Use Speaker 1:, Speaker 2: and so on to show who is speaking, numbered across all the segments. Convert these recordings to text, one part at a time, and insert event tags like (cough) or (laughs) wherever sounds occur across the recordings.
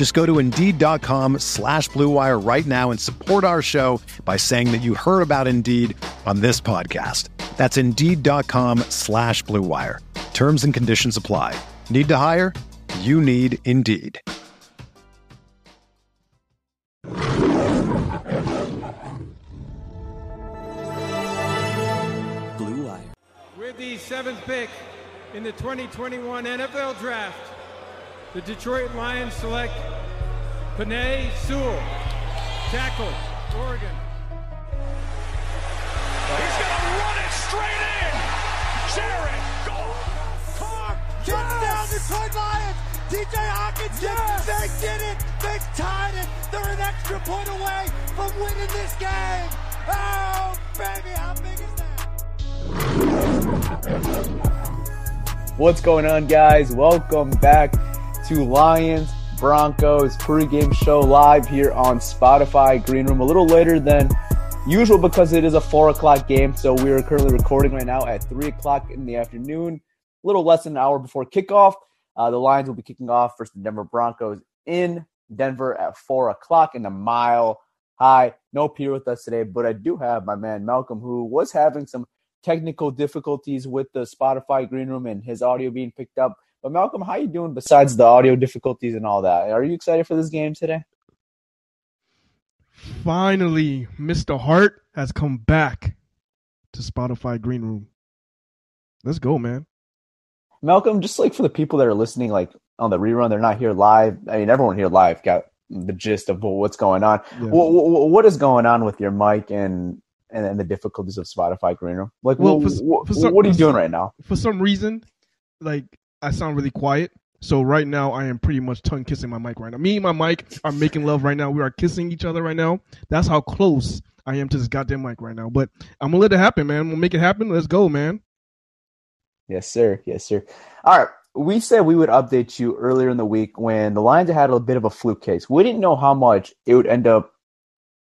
Speaker 1: Just go to Indeed.com slash BlueWire right now and support our show by saying that you heard about Indeed on this podcast. That's Indeed.com slash BlueWire. Terms and conditions apply. Need to hire? You need Indeed.
Speaker 2: Blue Wire.
Speaker 3: With the seventh pick in the 2021 NFL Draft, the Detroit Lions select Penei Sewell, tackle, Oregon.
Speaker 4: He's going to run it straight in. Jared Goff.
Speaker 5: Carr, touchdown Detroit Lions. T.J. Hockenson, yes. they did it. They tied it. They're an extra point away from winning this game. Oh, baby, how big is that?
Speaker 6: What's going on, guys? Welcome back to Lions Broncos pregame show live here on Spotify Green Room. A little later than usual because it is a four o'clock game. So we are currently recording right now at three o'clock in the afternoon, a little less than an hour before kickoff. Uh, the Lions will be kicking off versus the Denver Broncos in Denver at four o'clock in the mile high. No Peter with us today, but I do have my man Malcolm, who was having some technical difficulties with the Spotify Green Room and his audio being picked up. But Malcolm, how you doing besides the audio difficulties and all that? Are you excited for this game today?
Speaker 7: Finally, Mr. Hart has come back to Spotify Green Room. Let's go, man.
Speaker 6: Malcolm, just like for the people that are listening, like on the rerun, they're not here live. I mean, everyone here live got the gist of what's going on.
Speaker 7: Yeah.
Speaker 6: What, what is going on with your mic and and, and the difficulties of Spotify Green Room? Like,
Speaker 7: Well,
Speaker 6: what,
Speaker 7: for-
Speaker 6: what,
Speaker 7: for some-
Speaker 6: what are you doing right now?
Speaker 7: For some reason, like I sound really quiet. So right now I am pretty much tongue kissing my mic right now. Me and my mic are making love right now. We are kissing each other right now. That's how close I am to this goddamn mic right now. But I'm gonna let it happen, man. We'll make it happen. Let's go, man.
Speaker 6: Yes, sir. Yes, sir. All right. We said we would update you earlier in the week when the Lions had a bit of a fluke case. We didn't know how much it would end up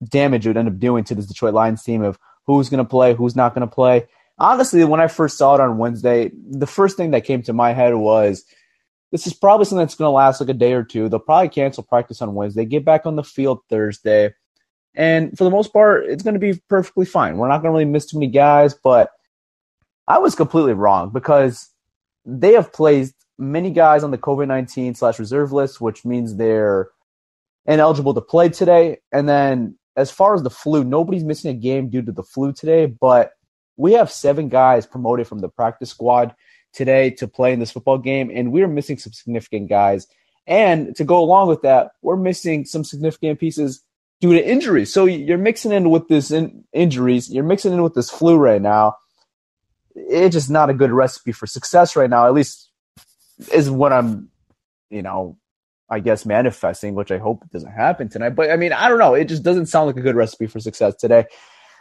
Speaker 6: damage it would end up doing to this Detroit Lions team of who's to play, who's not to play. Honestly, when I first saw it on Wednesday, the first thing that came to my head was this is probably something that's going to last like a day or two. They'll probably cancel practice on Wednesday, get back on the field Thursday. And for the most part, it's going to be perfectly fine. We're not going to really miss too many guys, but I was completely wrong because they have placed many guys on the COVID 19 slash reserve list, which means they're ineligible to play today. And then as far as the flu, nobody's missing a game due to the flu today, but we have seven guys promoted from the practice squad today to play in this football game, and we're missing some significant guys. And to go along with that, we're missing some significant pieces due to injuries. So you're mixing in with this in- injuries, you're mixing in with this flu right now. It's just not a good recipe for success right now. At least is what I'm, you know, I guess manifesting, which I hope doesn't happen tonight. But I mean, I don't know. It just doesn't sound like a good recipe for success today.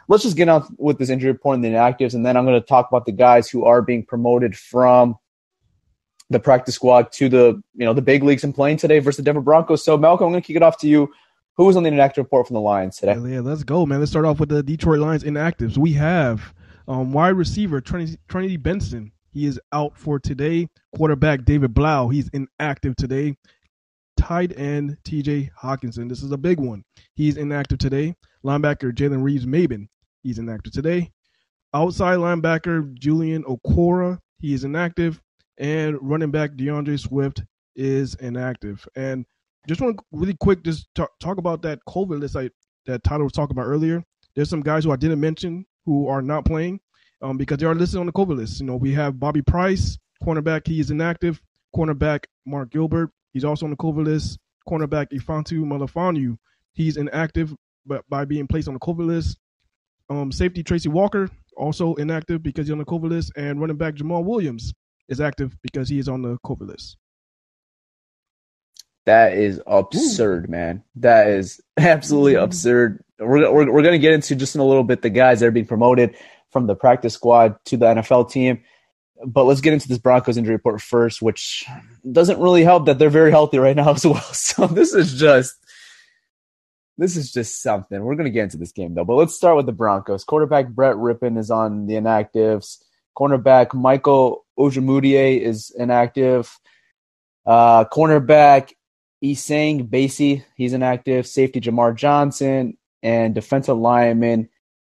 Speaker 6: Let's just get on with this injury report and the inactives, and then I'm going to talk about the guys who are being promoted from the practice squad to the you know the big leagues and playing today versus the Denver Broncos. So Malcolm, I'm going to kick it off to you. Who was on the inactive report from the Lions today?
Speaker 7: Yeah, let's go, man. Let's start off with the Detroit Lions inactives. We have um, wide receiver Trinity, Trinity Benson. He is out for today. Quarterback David Blough. He's inactive today. Tight end TJ Hockenson. This is a big one. He's inactive today. Linebacker Jalen Reeves Maybin. He's inactive today. Outside linebacker Julian Okwara. He is inactive. And running back DeAndre Swift is inactive. And just want to really quick just talk, talk about that COVID list I, that Tyler was talking about earlier. There's some guys who I didn't mention who are not playing. um, because they are listed on the COVID list. You know, we have Bobby Price, cornerback, he is inactive. Cornerback Mark Gilbert, he's also on the COVID list. Cornerback Ifeatu Melifonwu, he's inactive, but by being placed on the COVID list. Um, safety Tracy Walker, also inactive because he's on the COVID list, and running back Jamaal Williams is active because he is on the COVID list.
Speaker 6: That is absurd, Ooh. man. That is (laughs) absolutely mm-hmm. absurd. We're, we're, we're going to get into just in a little bit the guys that are being promoted from the practice squad to the NFL team. But let's get into this Broncos injury report first, which doesn't really help that they're very healthy right now (laughs) as well. So this is just this is just something. We're going to get into this game though, but let's start with the Broncos. Quarterback Brett Rypien is on the inactives. Cornerback Michael Ojemudia is inactive. Uh, cornerback Essang Bassey, he's inactive. Safety Jamar Johnson and defensive lineman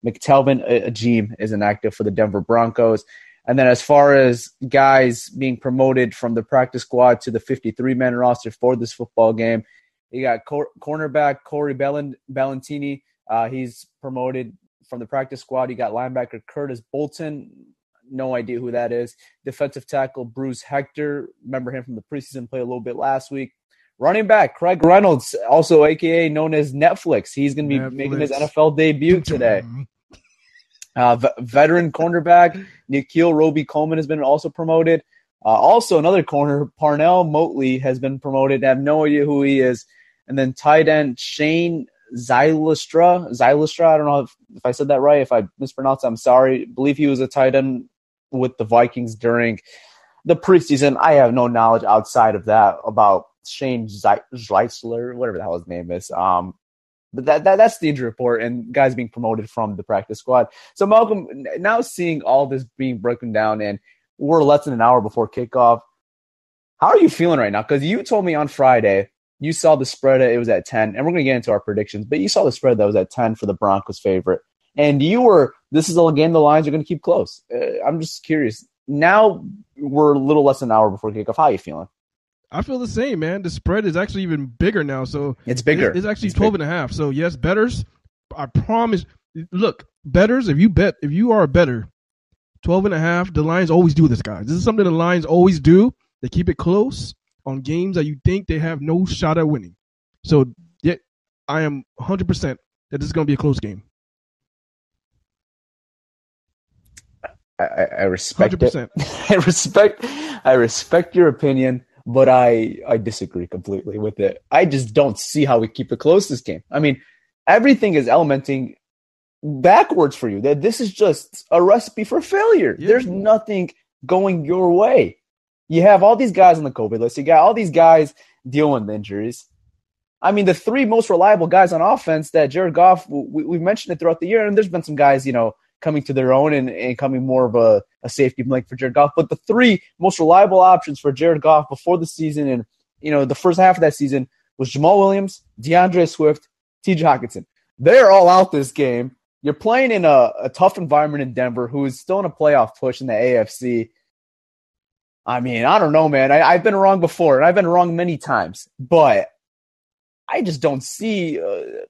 Speaker 6: McTelvin Agim is inactive for the Denver Broncos. And then as far as guys being promoted from the practice squad to the 53 man roster for this football game, you got cor- cornerback Corey Bell- Ballentine. Uh, he's promoted from the practice squad. You got linebacker Curtis Bolton. No idea who that is. Defensive tackle Bruce Hector. Remember him from the preseason, play a little bit last week. Running back Craig Reynolds, also AKA known as Netflix. He's going to be Netflix. making his NFL debut today. (laughs) Uh, v- veteran cornerback Nickell Robey-Coleman has been also promoted. Uh, also, another corner, Parnell Motley, has been promoted. I have no idea who he is. And then tight end Shane Zylstra. Zylstra, I don't know if, if I said that right. If I mispronounced, I'm sorry. I believe he was a tight end with the Vikings during the preseason. I have no knowledge outside of that about Shane Zeisler, whatever the hell his name is. Um, but that, that that's the injury report and guys being promoted from the practice squad. So Malcolm, now seeing all this being broken down and we're less than an hour before kickoff, how are you feeling right now? Because you told me on Friday you saw the spread; it was at ten, and we're going to get into our predictions. But you saw the spread that was at ten for the Broncos' favorite, and you were. This is a game the lines are going to keep close. Uh, I'm just curious. Now we're a little less than an hour before kickoff. How are you feeling?
Speaker 7: I feel the same, man. The spread is actually even bigger now. So
Speaker 6: it's bigger.
Speaker 7: It's, it's actually it's 12 big. and a half. So yes, bettors, I promise. Look, bettors, if you bet, if you are a bettor, 12 and a half, the Lions always do this, guys. This is something the Lions always do. They keep it close on games that you think they have no shot at winning. So yeah, I am 100% that this is going to be a close game.
Speaker 6: I, I respect 100%. it. (laughs) I respect I respect your opinion but I I disagree completely with it. I just don't see how we keep it close this game. I mean, everything is elementing backwards for you. That this is just a recipe for failure. Yeah. There's nothing going your way. You have all these guys on the COVID list. You got all these guys dealing with injuries. I mean, the three most reliable guys on offense that Jared Goff, we, we've mentioned it throughout the year, and there's been some guys, you know, coming to their own and, and coming more of a, a safety blank for Jared Goff. But the three most reliable options for Jared Goff before the season and you know the first half of that season was Jamaal Williams, DeAndre Swift, T.J. Hockenson. They're all out this game. You're playing in a, a tough environment in Denver, who is still in a playoff push in the AFC. I mean, I don't know, man. I, have been wrong before, and I've been wrong many times, but I just don't see uh,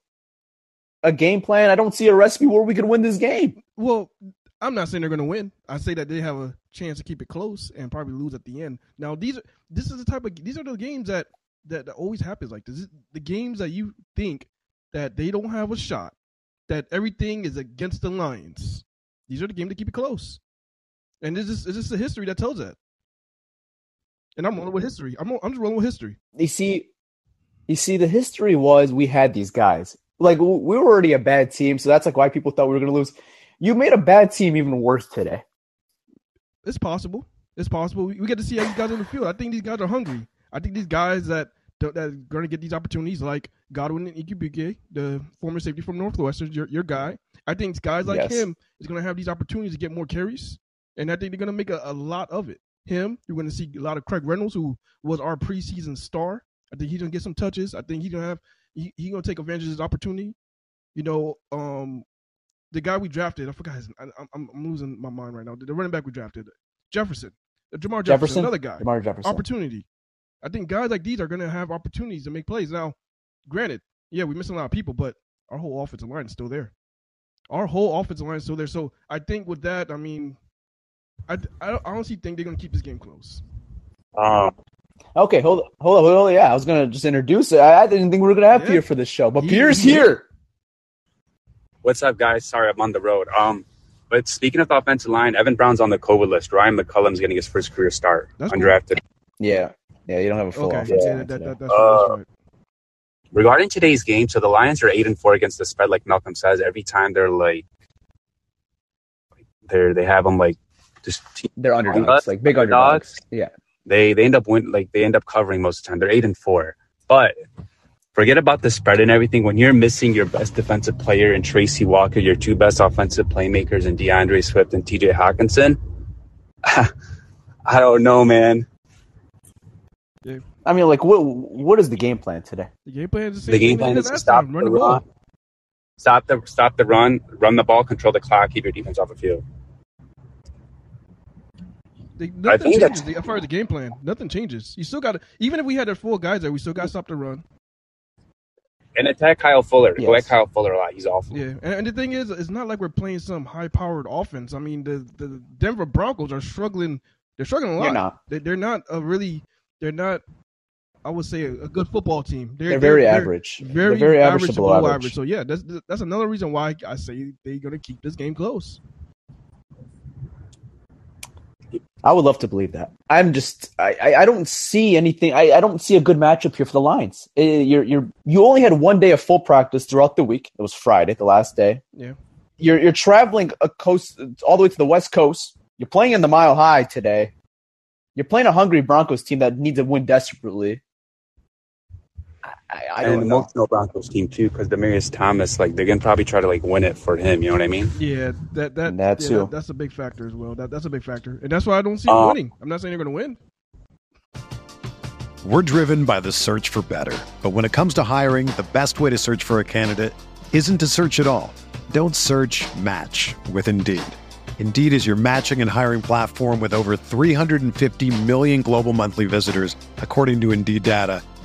Speaker 6: a game plan. I don't see a recipe where we could win this game.
Speaker 7: Well, I'm not saying they're going to win. I say that they have a chance to keep it close and probably lose at the end. Now, these are this is the type of these are the games that that, that always happens like this. Is the games that you think that they don't have a shot, that everything is against the Lions. These are the games to keep it close, and this is just the history that tells that. And I'm rolling with history. I'm I'm just rolling with history.
Speaker 6: You see, you see, the history was we had these guys like we were already a bad team, so that's like why people thought we were going to lose. You made a bad team even worse today.
Speaker 7: It's possible. It's possible. We get to see how these guys on the field. I think these guys are hungry. I think these guys that that are going to get these opportunities, like Godwin and Igwebuike, the former safety from Northwestern, your, your guy. I think guys like yes. him is going to have these opportunities to get more carries, and I think they're going to make a, a lot of it. Him, you're going to see a lot of Craig Reynolds, who was our preseason star. I think he's going to get some touches. I think he's going to have he, he gonna take advantage of his opportunity. You know, um, the guy we drafted, I forgot his. I, am I'm losing my mind right now. The running back we drafted, Jefferson, uh, Jermar Jefferson, Jefferson, another guy.
Speaker 6: Jermar Jefferson.
Speaker 7: Opportunity. I think guys like these are gonna have opportunities to make plays. Now, granted, yeah, we're missing a lot of people, but our whole offensive line is still there. our whole offensive line is still there. So I think with that, I mean, I I honestly think they're gonna keep this game close.
Speaker 2: Um,
Speaker 6: Okay, hold hold on, hold on. Yeah, I was gonna just introduce it. I, I didn't think we were gonna have
Speaker 7: Yeah.
Speaker 6: Pierre for this show, but
Speaker 7: He-
Speaker 6: Pierre's
Speaker 7: he-
Speaker 6: here.
Speaker 2: what's up, guys? Sorry, I'm on the road. Um, but speaking of the offensive line, Evan Brown's on the COVID list. Ryan McCollum's getting his first career start,
Speaker 7: That's cool.
Speaker 2: undrafted.
Speaker 6: Yeah, yeah. You don't have a full
Speaker 7: Okay, yeah, that, that, that's,
Speaker 2: Uh,
Speaker 7: right.
Speaker 2: Regarding today's game, so the Lions are eight and four against the spread, like Malcolm says. Every time they're like, they're they have them like just
Speaker 6: They're underdogs,
Speaker 2: Underdogs?
Speaker 6: like big
Speaker 2: Underdogs?
Speaker 6: underdogs. Yeah.
Speaker 2: they they end up win like they end up covering most of the time. They're eight and four, but forget about the spread and everything. When you're missing your best defensive player and Tracy Walker, your two best offensive playmakers and DeAndre Swift and T.J. Hockenson, (laughs) I don't know, man.
Speaker 6: I mean, like, what what is the game plan today?
Speaker 7: The game plan is the
Speaker 2: The game plan is to stop
Speaker 7: time,
Speaker 2: the
Speaker 7: run the ball.
Speaker 2: run, stop the stop the run, run the ball, control the clock, keep your defense off the field.
Speaker 7: They, nothing
Speaker 2: think
Speaker 7: changes
Speaker 2: that's-
Speaker 7: as far as the game plan. Nothing changes. You still got to, even if we had our four guys there, we still got to stop the run.
Speaker 2: And attack Kyle Fuller. Go
Speaker 6: Yes.
Speaker 2: at Kyle Fuller a lot. He's awful.
Speaker 7: Yeah, and, and the thing is, it's not like we're playing some high-powered offense. I mean, the the Denver Broncos are struggling. They're struggling a lot.
Speaker 6: They're not.
Speaker 7: They, they're not a really. They're not. I would say a, a good football team. They're,
Speaker 6: They're very average.
Speaker 7: Very,
Speaker 6: They're very average
Speaker 7: average
Speaker 6: to below average.
Speaker 7: So yeah, that's that's another reason why I say they're gonna keep this game close.
Speaker 6: I would love to believe that. I'm just, I, I, don't see anything. I, I don't see a good matchup here for the Lions. Eh, You're, you're, you only had one day of full practice throughout the week. It was Friday, the last day.
Speaker 7: Yeah.
Speaker 6: You're, you're traveling a coast all the way to the West Coast. You're playing in the Mile High today. You're playing a hungry Broncos team that needs a win desperately. I, I, I
Speaker 2: and
Speaker 6: don't
Speaker 2: an
Speaker 6: know.
Speaker 2: emotional Broncos team too, because Demaryius Thomas, like they're gonna probably try to like win it for him. You know what I mean?
Speaker 7: Yeah, that that,
Speaker 6: That
Speaker 7: yeah,
Speaker 6: too.
Speaker 7: that's a big factor as well. That that's a big factor, and that's why I don't see them
Speaker 2: Uh,
Speaker 7: winning. I'm not saying they're gonna win.
Speaker 1: We're driven by the search for better. But when it comes to hiring, the best way to search for a candidate isn't to search at all. Don't search match with Indeed. Indeed is your matching and hiring platform with over 350 million global monthly visitors, according to Indeed data,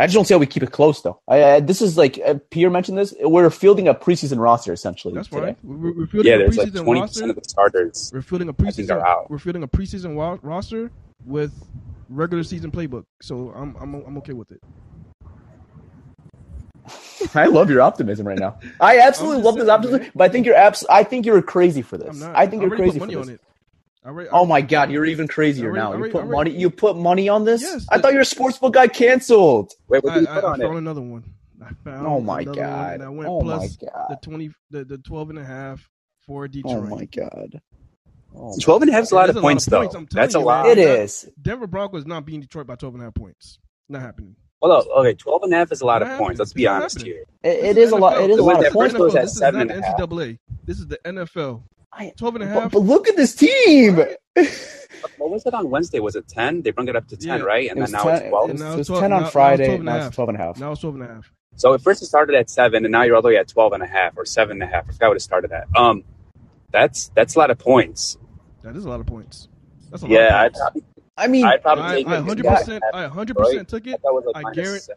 Speaker 6: I just don't see how we keep it close, though. I, I, this is like uh, Pierre mentioned this. We're fielding a preseason roster essentially.
Speaker 7: That's
Speaker 6: today.
Speaker 7: fine. We're, we're fielding
Speaker 2: Yeah,
Speaker 7: a
Speaker 2: there's like
Speaker 7: preseason
Speaker 2: twenty
Speaker 7: roster.
Speaker 2: percent of the starters.
Speaker 7: We're fielding a
Speaker 2: I think are
Speaker 7: preseason.
Speaker 2: out.
Speaker 7: We're fielding a preseason wa- roster with regular season playbook. So I'm I'm I'm okay with it. (laughs)
Speaker 6: I love your optimism right now. I (laughs) absolutely love this optimism,
Speaker 7: man.
Speaker 6: but I think you're abs- I think you're crazy for this.
Speaker 7: I'm not.
Speaker 6: I think you're crazy
Speaker 7: put
Speaker 6: for
Speaker 7: money
Speaker 6: this.
Speaker 7: On it. I already,
Speaker 6: Oh my god, you're even crazier
Speaker 7: Already-
Speaker 6: now. You
Speaker 7: already-
Speaker 6: put
Speaker 7: already-
Speaker 6: money. You put money on this.
Speaker 7: Yes,
Speaker 6: I thought your sportsbook got canceled.
Speaker 2: Wait, what
Speaker 7: I,
Speaker 2: did you put
Speaker 7: I
Speaker 2: on
Speaker 7: found
Speaker 2: it?
Speaker 7: another one. (laughs) I found
Speaker 6: Oh my
Speaker 7: another one,
Speaker 6: God.
Speaker 7: and I went
Speaker 6: Oh my
Speaker 7: plus
Speaker 6: God.
Speaker 7: the twenty, the, the twelve and a half for oh Detroit.
Speaker 6: Oh my god. Oh my-
Speaker 2: Twelve and a half is a lot
Speaker 7: It
Speaker 2: of
Speaker 7: is a lot
Speaker 2: points,
Speaker 7: of
Speaker 2: though.
Speaker 7: points, I'm telling
Speaker 2: That's a lot.
Speaker 7: man.
Speaker 6: It is.
Speaker 7: Denver Broncos not beating Detroit by 12 and a half points. Not happening.
Speaker 2: Well, no, okay, 12 and a half is a lot
Speaker 7: Not
Speaker 2: of
Speaker 7: happening.
Speaker 2: points. Let's be
Speaker 7: not
Speaker 2: honest
Speaker 7: happening.
Speaker 2: here.
Speaker 6: It,
Speaker 7: This
Speaker 6: it is a lot.
Speaker 7: NFL.
Speaker 6: It is a lot of points.
Speaker 7: NFL. This is not the. NCAA. This is the NFL.
Speaker 6: I-
Speaker 7: 12 and a
Speaker 6: But,
Speaker 7: half.
Speaker 6: but look at this team. (laughs)
Speaker 2: What was it on Wednesday? Was it 10? They brought it up to 10,
Speaker 7: Yeah.
Speaker 2: right? And
Speaker 6: was
Speaker 2: then now
Speaker 6: 10,
Speaker 2: it's 12.
Speaker 6: it was,
Speaker 7: Now
Speaker 6: it
Speaker 7: it's
Speaker 6: was
Speaker 7: 12
Speaker 6: 10 on
Speaker 7: now
Speaker 6: Friday.
Speaker 7: 12 and
Speaker 6: Now it's 12 and a half.
Speaker 7: Now it's 12 and a half.
Speaker 2: So at first it started at 7, and now you're all the way at 12 and a half or 7 and a half. I forgot what it started at. Um, That's that's a lot of points.
Speaker 7: That is a lot of points. That's a lot
Speaker 2: Yeah,
Speaker 7: of points.
Speaker 2: I'd,
Speaker 6: I mean,
Speaker 2: I'd probably
Speaker 7: I,
Speaker 2: take
Speaker 7: I
Speaker 2: it.
Speaker 7: 100
Speaker 6: Yeah.
Speaker 7: percent, I 100 percent took it.
Speaker 2: That was like
Speaker 7: I guarantee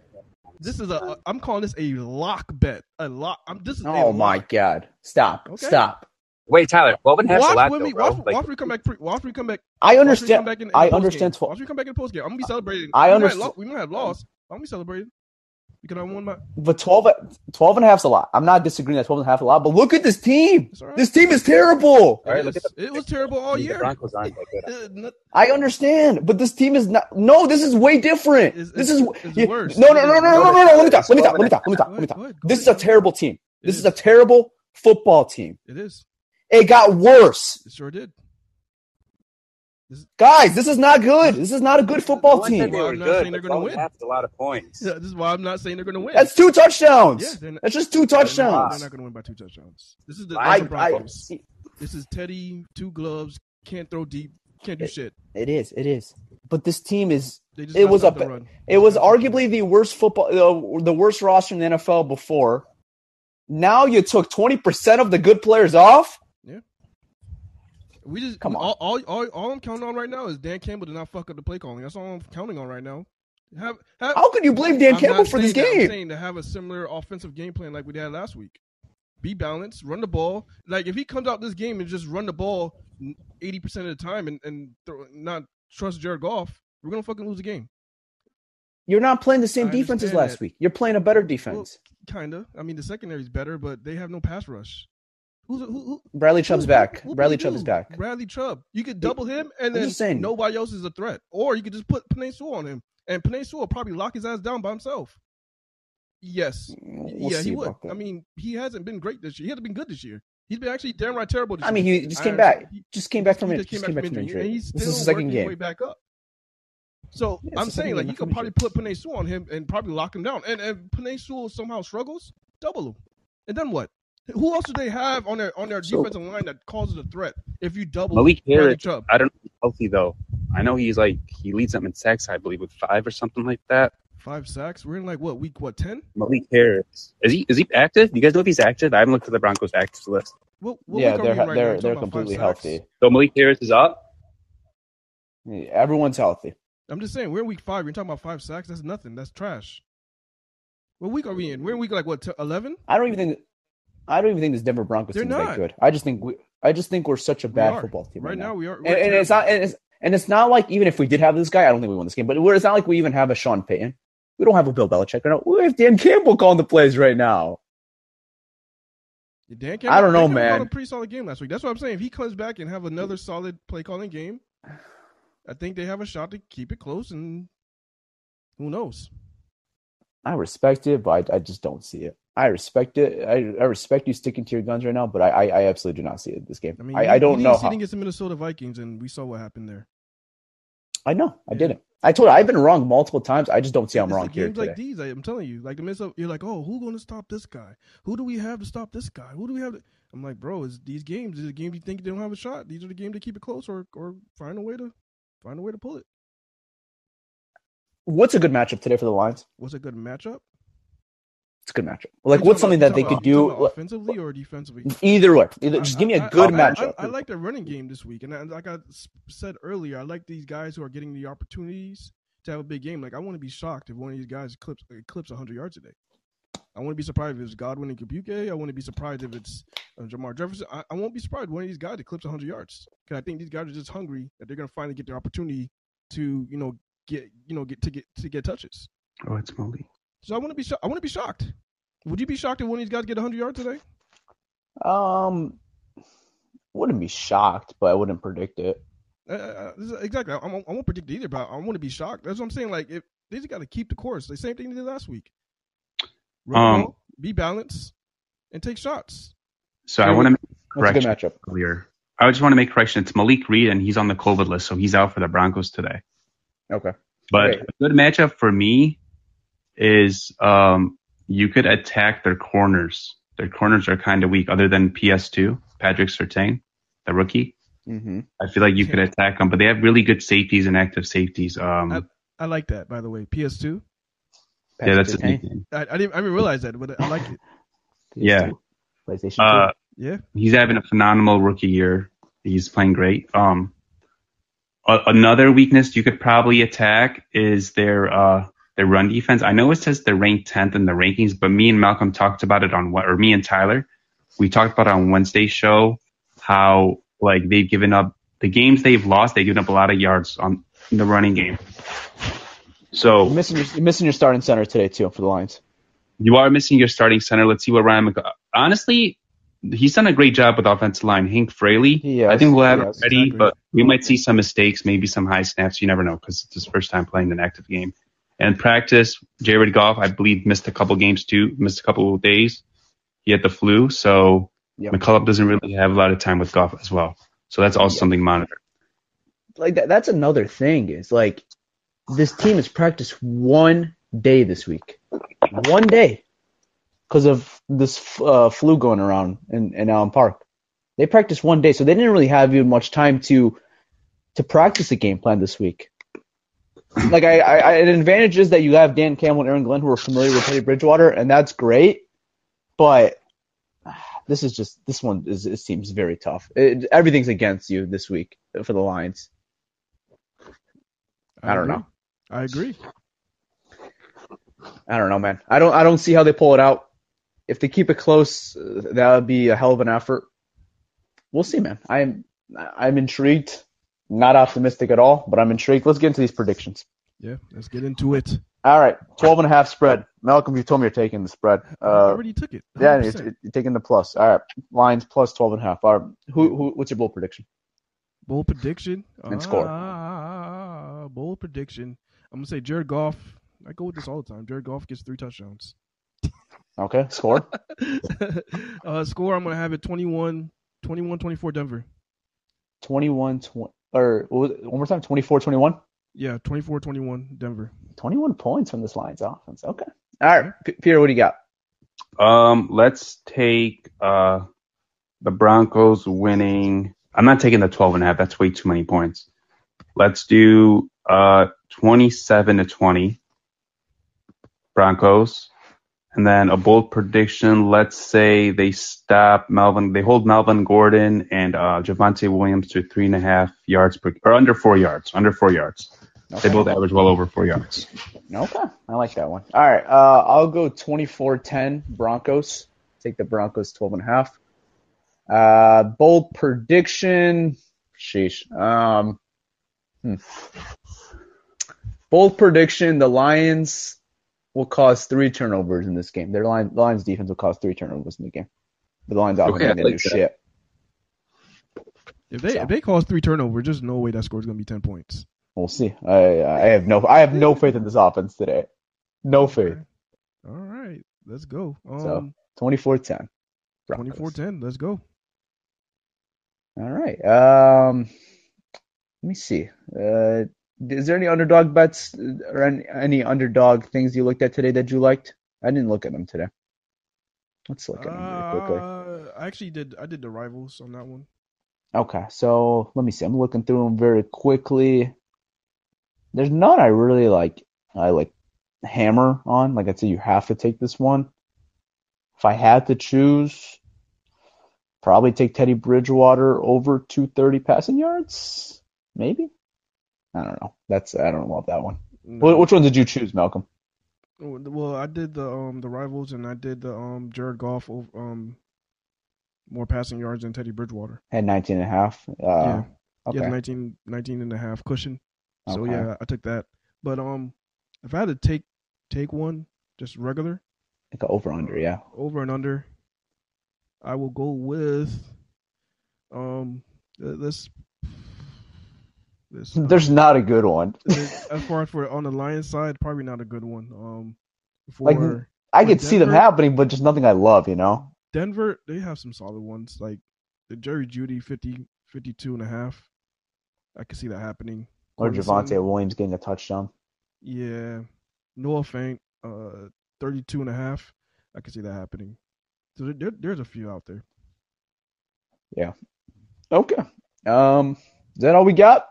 Speaker 7: this is a. I'm calling this a lock bet. A lock. I'm this is. a
Speaker 6: oh my god, stop,
Speaker 7: Okay.
Speaker 6: stop.
Speaker 2: Wait, Tyler, 12 and a half a
Speaker 7: Watch
Speaker 2: lot,
Speaker 7: when
Speaker 2: though,
Speaker 7: we
Speaker 2: bro.
Speaker 7: watch,
Speaker 2: Like,
Speaker 7: watch we come back. Pre, watch we come back.
Speaker 6: I
Speaker 7: Watch we come
Speaker 6: understand.
Speaker 7: back in, in
Speaker 6: I
Speaker 7: the post
Speaker 6: understand.
Speaker 7: Game. Watch we come back in the post game. I'm gonna be celebrating.
Speaker 6: I
Speaker 7: we might
Speaker 6: understand-
Speaker 7: lo- We might have lost. I'm gonna be celebrating because I won my.
Speaker 6: But 12, 12 and a half is a lot. I'm not disagreeing that 12 and a half is a lot, but look at this team.
Speaker 7: It's all right.
Speaker 6: This team is terrible.
Speaker 2: All right,
Speaker 7: It
Speaker 2: look at the-
Speaker 7: it was terrible all
Speaker 2: the
Speaker 7: year.
Speaker 2: Broncos aren't that good.
Speaker 6: I understand, but this team is not. No, this is way different.
Speaker 7: It's-
Speaker 6: this
Speaker 7: it's-
Speaker 6: is
Speaker 7: it's
Speaker 6: you-
Speaker 7: worse.
Speaker 6: No, no, no, no, no, no, no, no. Let me talk. Let me talk. Let me talk. Let me talk. Let me talk.
Speaker 7: go ahead, go
Speaker 6: This is a terrible team. This is
Speaker 7: is.
Speaker 6: a terrible football team.
Speaker 7: It is.
Speaker 6: It got worse,
Speaker 7: It sure did.
Speaker 6: guys. This is not good. This is not a good football
Speaker 2: one
Speaker 6: team.
Speaker 2: they
Speaker 7: Well,
Speaker 2: were
Speaker 7: I'm not
Speaker 2: good,
Speaker 7: saying they're gonna
Speaker 2: 12 and a
Speaker 7: win.
Speaker 2: half is a lot of points.
Speaker 7: Yeah, this is why I'm not saying they're going to win.
Speaker 6: That's two touchdowns.
Speaker 7: Yeah, not-
Speaker 6: That's just two touchdowns.
Speaker 7: They're
Speaker 6: touchdowns.
Speaker 7: not going to win by two touchdowns. This is the,
Speaker 6: I,
Speaker 7: Denver
Speaker 6: I,
Speaker 7: this is Teddy, two gloves, can't throw deep, can't do shit.
Speaker 6: it is. It is. But this team is.
Speaker 7: They just
Speaker 6: It was
Speaker 7: up
Speaker 6: a-
Speaker 7: the.
Speaker 6: It was
Speaker 7: Messed up the
Speaker 6: arguably the worst football, uh, the worst roster in the NFL before. Now you took twenty percent of the good players off.
Speaker 7: We just
Speaker 6: Come on.
Speaker 7: All, all, all, all I'm counting on right now is Dan Campbell to not fuck up the play calling. That's all I'm counting on right now. Have, have,
Speaker 6: How could you blame Dan
Speaker 7: I'm
Speaker 6: Campbell for this
Speaker 7: that. I'm
Speaker 6: game?
Speaker 7: saying to have a similar offensive game plan like we had last week. Be balanced, run the ball. Like if he comes out this game and just run the ball eighty percent of the time and and throw, not trust Jared Goff, we're gonna fucking lose the game.
Speaker 6: You're not playing the same
Speaker 7: I
Speaker 6: defense as last
Speaker 7: that.
Speaker 6: week. You're playing a better defense.
Speaker 7: Kinda. I mean, the secondary's better, but they have no pass rush. Who's who? who
Speaker 6: Bradley Chubb's
Speaker 7: who-
Speaker 6: back.
Speaker 7: who-
Speaker 6: Bradley
Speaker 7: play
Speaker 6: Chubb is back.
Speaker 7: Bradley Chubb. You could double him, and
Speaker 6: I'm
Speaker 7: then nobody else is a threat. Or you could just put Penei Sewell on him, and Penei Sewell will probably lock his ass down by himself. Yes.
Speaker 6: Mm, we'll
Speaker 7: yeah, he would. I mean, he hasn't been great this year. He hasn't been good this year. He's been actually downright terrible this
Speaker 6: I mean,
Speaker 7: year.
Speaker 6: he just came
Speaker 7: understand.
Speaker 6: back.
Speaker 7: He-
Speaker 6: Just came back from it.
Speaker 7: just came
Speaker 6: Just
Speaker 7: back
Speaker 6: came back
Speaker 7: from
Speaker 6: from
Speaker 7: injury,
Speaker 6: injury.
Speaker 7: he's
Speaker 6: This is the second game.
Speaker 7: way back up. So
Speaker 6: Yeah,
Speaker 7: I'm saying, like, you could probably put Penei Sewell on him and probably lock him down. And if Penei Sewell somehow struggles, double him. And then what? Who else do they have on their on their
Speaker 2: So-
Speaker 7: defensive line that causes a threat? If you double
Speaker 2: Malik Harris,
Speaker 7: Chubb,
Speaker 2: I don't know he's healthy, though. I know he's like, he leads them in sacks, I believe, with five or something like that.
Speaker 7: five sacks. We're in like what week? What ten?
Speaker 2: Malik Harris. Is he is he active? You guys know if he's active? I haven't looked at the Broncos active list.
Speaker 7: What, what
Speaker 6: Yeah, they're
Speaker 7: right
Speaker 6: they're
Speaker 7: You're
Speaker 6: they're
Speaker 7: talking about five
Speaker 6: completely healthy.
Speaker 2: So Malik Harris is up.
Speaker 6: Yeah, Everyone's healthy.
Speaker 7: I'm just saying, we're in week five. You're talking about five sacks. That's nothing. That's trash. What week are we in? We're in week like what? Eleven?
Speaker 6: I don't even think. I don't even think this Denver Broncos team is that good. I just think we. I just think we're such a bad football team
Speaker 7: Right
Speaker 6: right,
Speaker 7: now, we are.
Speaker 6: And, and it's not. And it's, and it's not like even if we did have this guy, I don't think we won this game. But it's not like we even have a Sean Payton. We don't have a Bill Belichick right now. We have Dan Campbell calling the plays right now.
Speaker 7: Dan Campbell,
Speaker 6: I don't know, man.
Speaker 7: A pretty solid game last week. That's what I'm saying. If he comes back and have another solid play calling game, I think they have a shot to keep it close. And who knows?
Speaker 6: I respect it, but I, I just don't see it. I respect it. I, I respect you sticking to your guns right now, but I, I, I absolutely do not see it this game.
Speaker 7: I mean,
Speaker 6: I,
Speaker 7: he-
Speaker 6: I don't
Speaker 7: he
Speaker 6: know how.
Speaker 7: against the Minnesota Vikings, and we saw what happened there.
Speaker 6: I know. I didn't. I told you I've been wrong multiple times. I just don't see I'm
Speaker 7: It's
Speaker 6: wrong
Speaker 7: the
Speaker 6: here
Speaker 7: games like these. I, I'm telling you, like the Minnesota, you're like, oh, who's going to stop this guy? Who do we have to stop this guy? Who do we have? To... I'm like, bro, is these games? Is the games you think they don't have a shot? These are the games to keep it close, or or find a way to find a way to pull it.
Speaker 6: What's a good matchup today for the Lions?
Speaker 7: What's a good matchup?
Speaker 6: It's a good matchup. Like, what's
Speaker 7: talking
Speaker 6: something
Speaker 7: about-
Speaker 6: that they
Speaker 7: you
Speaker 6: could do?
Speaker 7: offensively or defensively.
Speaker 6: Either way, either, just give me a good
Speaker 7: I-
Speaker 6: matchup.
Speaker 7: I, I like the running game this week, and I, like I said earlier, I like these guys who are getting the opportunities to have a big game. Like I want to be shocked if one of these guys clips clips 100 yards today. I want to be surprised if it's Godwin and Igwebuike. I want to be surprised if it's uh, Jermar Jefferson. I, I won't be surprised if one of these guys that clips 100 yards because I think these guys are just hungry that they're going to finally get their opportunity to you know get you know get to get to get touches.
Speaker 2: Oh, it's Malik.
Speaker 7: So I want to be sho- I want to be shocked. Would you be shocked if one of these guys get 100 yards today?
Speaker 6: Um, wouldn't be shocked, but I wouldn't predict it.
Speaker 7: Uh, uh, this is- exactly. I, I won't I won't predict either, but I want to be shocked. That's what I'm saying. Like, if they just got to keep the course. The same thing they did last week. Run
Speaker 2: Um,
Speaker 7: ball, be balanced, and take shots.
Speaker 2: So I want to make a
Speaker 6: That's a good matchup.
Speaker 2: earlier. I just want to make a correction. It's Malik Reed, and he's on the COVID list, so he's out for the Broncos today.
Speaker 6: Okay.
Speaker 2: But
Speaker 6: Great.
Speaker 2: a good matchup for me is um, you could attack their corners. Their corners are kind of weak, other than PS2, Patrick Surtain, the rookie.
Speaker 6: Mm-hmm.
Speaker 2: I feel like you could attack them, but they have really good safeties and active safeties. Um,
Speaker 7: I- I like that. By the way, PS2.
Speaker 2: yeah, that's his nickname.
Speaker 7: I, I didn't I didn't realize that, but I like it.
Speaker 2: Yeah.
Speaker 6: PlayStation.
Speaker 2: Uh,
Speaker 6: 2. Uh,
Speaker 7: Yeah.
Speaker 2: he's having a phenomenal rookie year. He's playing great. Um, a, another weakness you could probably attack is their uh, their run defense. I know it says they're ranked 10th in the rankings, but me and Malcolm talked about it on what, or me and Tyler, we talked about it on Wednesday's show how like they've given up the games they've lost. They've given up a lot of yards on the running game. So
Speaker 6: You're missing your, you're missing your starting center today too for the Lions.
Speaker 2: you are missing your starting center. Let's see what Ryan. McC- Honestly, he's done a great job with offensive line. Hank Fraley,
Speaker 6: has,
Speaker 2: I think we'll have it ready,
Speaker 7: exactly.
Speaker 2: but we might see some mistakes, maybe some high snaps. You never know because it's his first time playing an active game. And practice, Jared Goff, I believe, missed a couple games too, missed a couple of days. He had the flu, so
Speaker 6: Yep.
Speaker 2: McCullough doesn't really have a lot of time with Goff as well. So that's also something to monitor.
Speaker 6: Like that, that's another thing is like this team has practiced one day this week, one day, because of this uh, flu going around in, in Allen Park. They practiced one day, so they didn't really have even much time to to practice a game plan this week. Like I, I, I an advantage is that you have Dan Campbell and Aaron Glenn who are familiar with Teddy Bridgewater, and that's great. But (sighs) this is just this one is it seems very tough. It, everything's against you this week for the Lions. I don't
Speaker 7: agree.
Speaker 6: know.
Speaker 7: I agree.
Speaker 6: I don't know, man. I don't I don't see how they pull it out. If they keep it close, that would be a hell of an effort. We'll see, man. I'm I'm intrigued. Not optimistic at all, but I'm intrigued. Let's get into these predictions.
Speaker 7: Yeah, let's get into it.
Speaker 6: All right, 12 and a half spread. Malcolm, you told me you're taking the spread.
Speaker 7: I
Speaker 6: Uh,
Speaker 7: already took it.
Speaker 6: yeah,
Speaker 7: 100%.
Speaker 6: you're, you're taking the plus. All right, Lions plus 12 and a half. All right, who, who what's your bold prediction?
Speaker 7: Bold prediction.
Speaker 6: And score.
Speaker 7: Bold prediction. I'm gonna say Jared Goff. I go with this all the time. Jared Goff gets three touchdowns.
Speaker 6: Okay, score. (laughs)
Speaker 7: uh, score. I'm gonna have it 21, 21, 24 Denver.
Speaker 6: 21 20 or what was it? one more time 24 21
Speaker 7: Yeah, 24, 21 Denver.
Speaker 6: 21 points from this Lions offense. Okay. All right, P- Peter, what do you got?
Speaker 2: Um, let's take uh the Broncos winning. I'm not taking the 12 and a half. That's way too many points. Let's do uh 27 to 20 Broncos. And then a bold prediction. Let's say they stop Melvin. They hold Melvin Gordon and uh, Javonte Williams to three and a half yards per, or under four yards. Under four yards. They both average well over four yards.
Speaker 6: Okay, I like that one. All right, uh, I'll go 24-10 Broncos. Take the Broncos 12 and a half. Uh, bold prediction. Sheesh. Um, hmm. Bold prediction: the Lions will cause three turnovers in this game. Their line, the Lions defense will cause three turnovers in the game. The Lions offense
Speaker 2: Okay, I
Speaker 6: ain't gonna
Speaker 2: like
Speaker 6: do shit.
Speaker 7: If they
Speaker 6: So.
Speaker 7: if they cause three turnovers, there's no way that score is gonna be ten points.
Speaker 6: We'll see. I I have no I have no faith in this offense today. No faith.
Speaker 7: All right, let's go.
Speaker 6: So,
Speaker 7: Um,
Speaker 6: 24-10.
Speaker 7: 24-10, let's go.
Speaker 6: All right. Um, let me see. Uh, is there any underdog bets or any, any underdog things you looked at today that you liked? I didn't look at them today. Let's look at them really quickly.
Speaker 7: Uh, I actually did. I did the rivals on that one.
Speaker 6: Okay, so let me see. I'm looking through them very quickly. There's none I really like. I like hammer on. Like I said, you have to take this one. If I had to choose, probably take Teddy Bridgewater over 230 passing yards. Maybe. I don't know. That's I don't love that one.
Speaker 7: No.
Speaker 6: Which one did you choose, Malcolm?
Speaker 7: Well, I did the um the rivals and I did the um Jared Goff um more passing yards than Teddy Bridgewater.
Speaker 6: Had 19 and a half. Uh,
Speaker 7: yeah,
Speaker 6: Okay.
Speaker 7: has 19, 19 and a half cushion. So
Speaker 6: Okay.
Speaker 7: yeah, I took that. But um, if I had to take take one, just regular
Speaker 6: Like over under, yeah.
Speaker 7: over and under, I will go with um th- this. This (laughs)
Speaker 6: There's not a good one.
Speaker 7: as far as for on the Lions side, probably not a good one. Um, for
Speaker 6: Like, I could see them happening, but just nothing I love, you know?
Speaker 7: Denver, they have some solid ones like the Jerry Jeudy 50, 52 and a half. I could see that happening.
Speaker 6: Or
Speaker 7: Javonte
Speaker 6: Williams getting a touchdown.
Speaker 7: Yeah. Noah Fant, uh, 32 and a half. I could see that happening. So there, there, there's a few out there. Yeah.
Speaker 6: Okay. Um, is that all we got?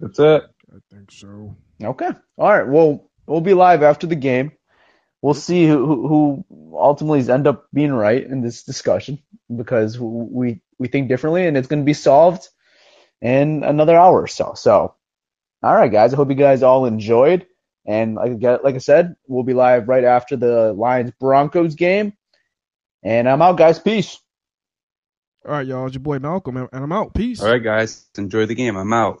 Speaker 2: That's it.
Speaker 7: I think so.
Speaker 6: Okay. All right. Well, we'll be live after the game. We'll see who who, who ultimately end up being right in this discussion because we we think differently, and it's going to be solved in another hour or so. So, all right, guys. I hope you guys all enjoyed. And like, like I said, we'll be live right after the Lions Broncos game. And I'm out, guys. Peace.
Speaker 7: All right, y'all. It's your boy Malcolm, and I'm out. Peace.
Speaker 2: All right, guys. Enjoy the game. I'm out.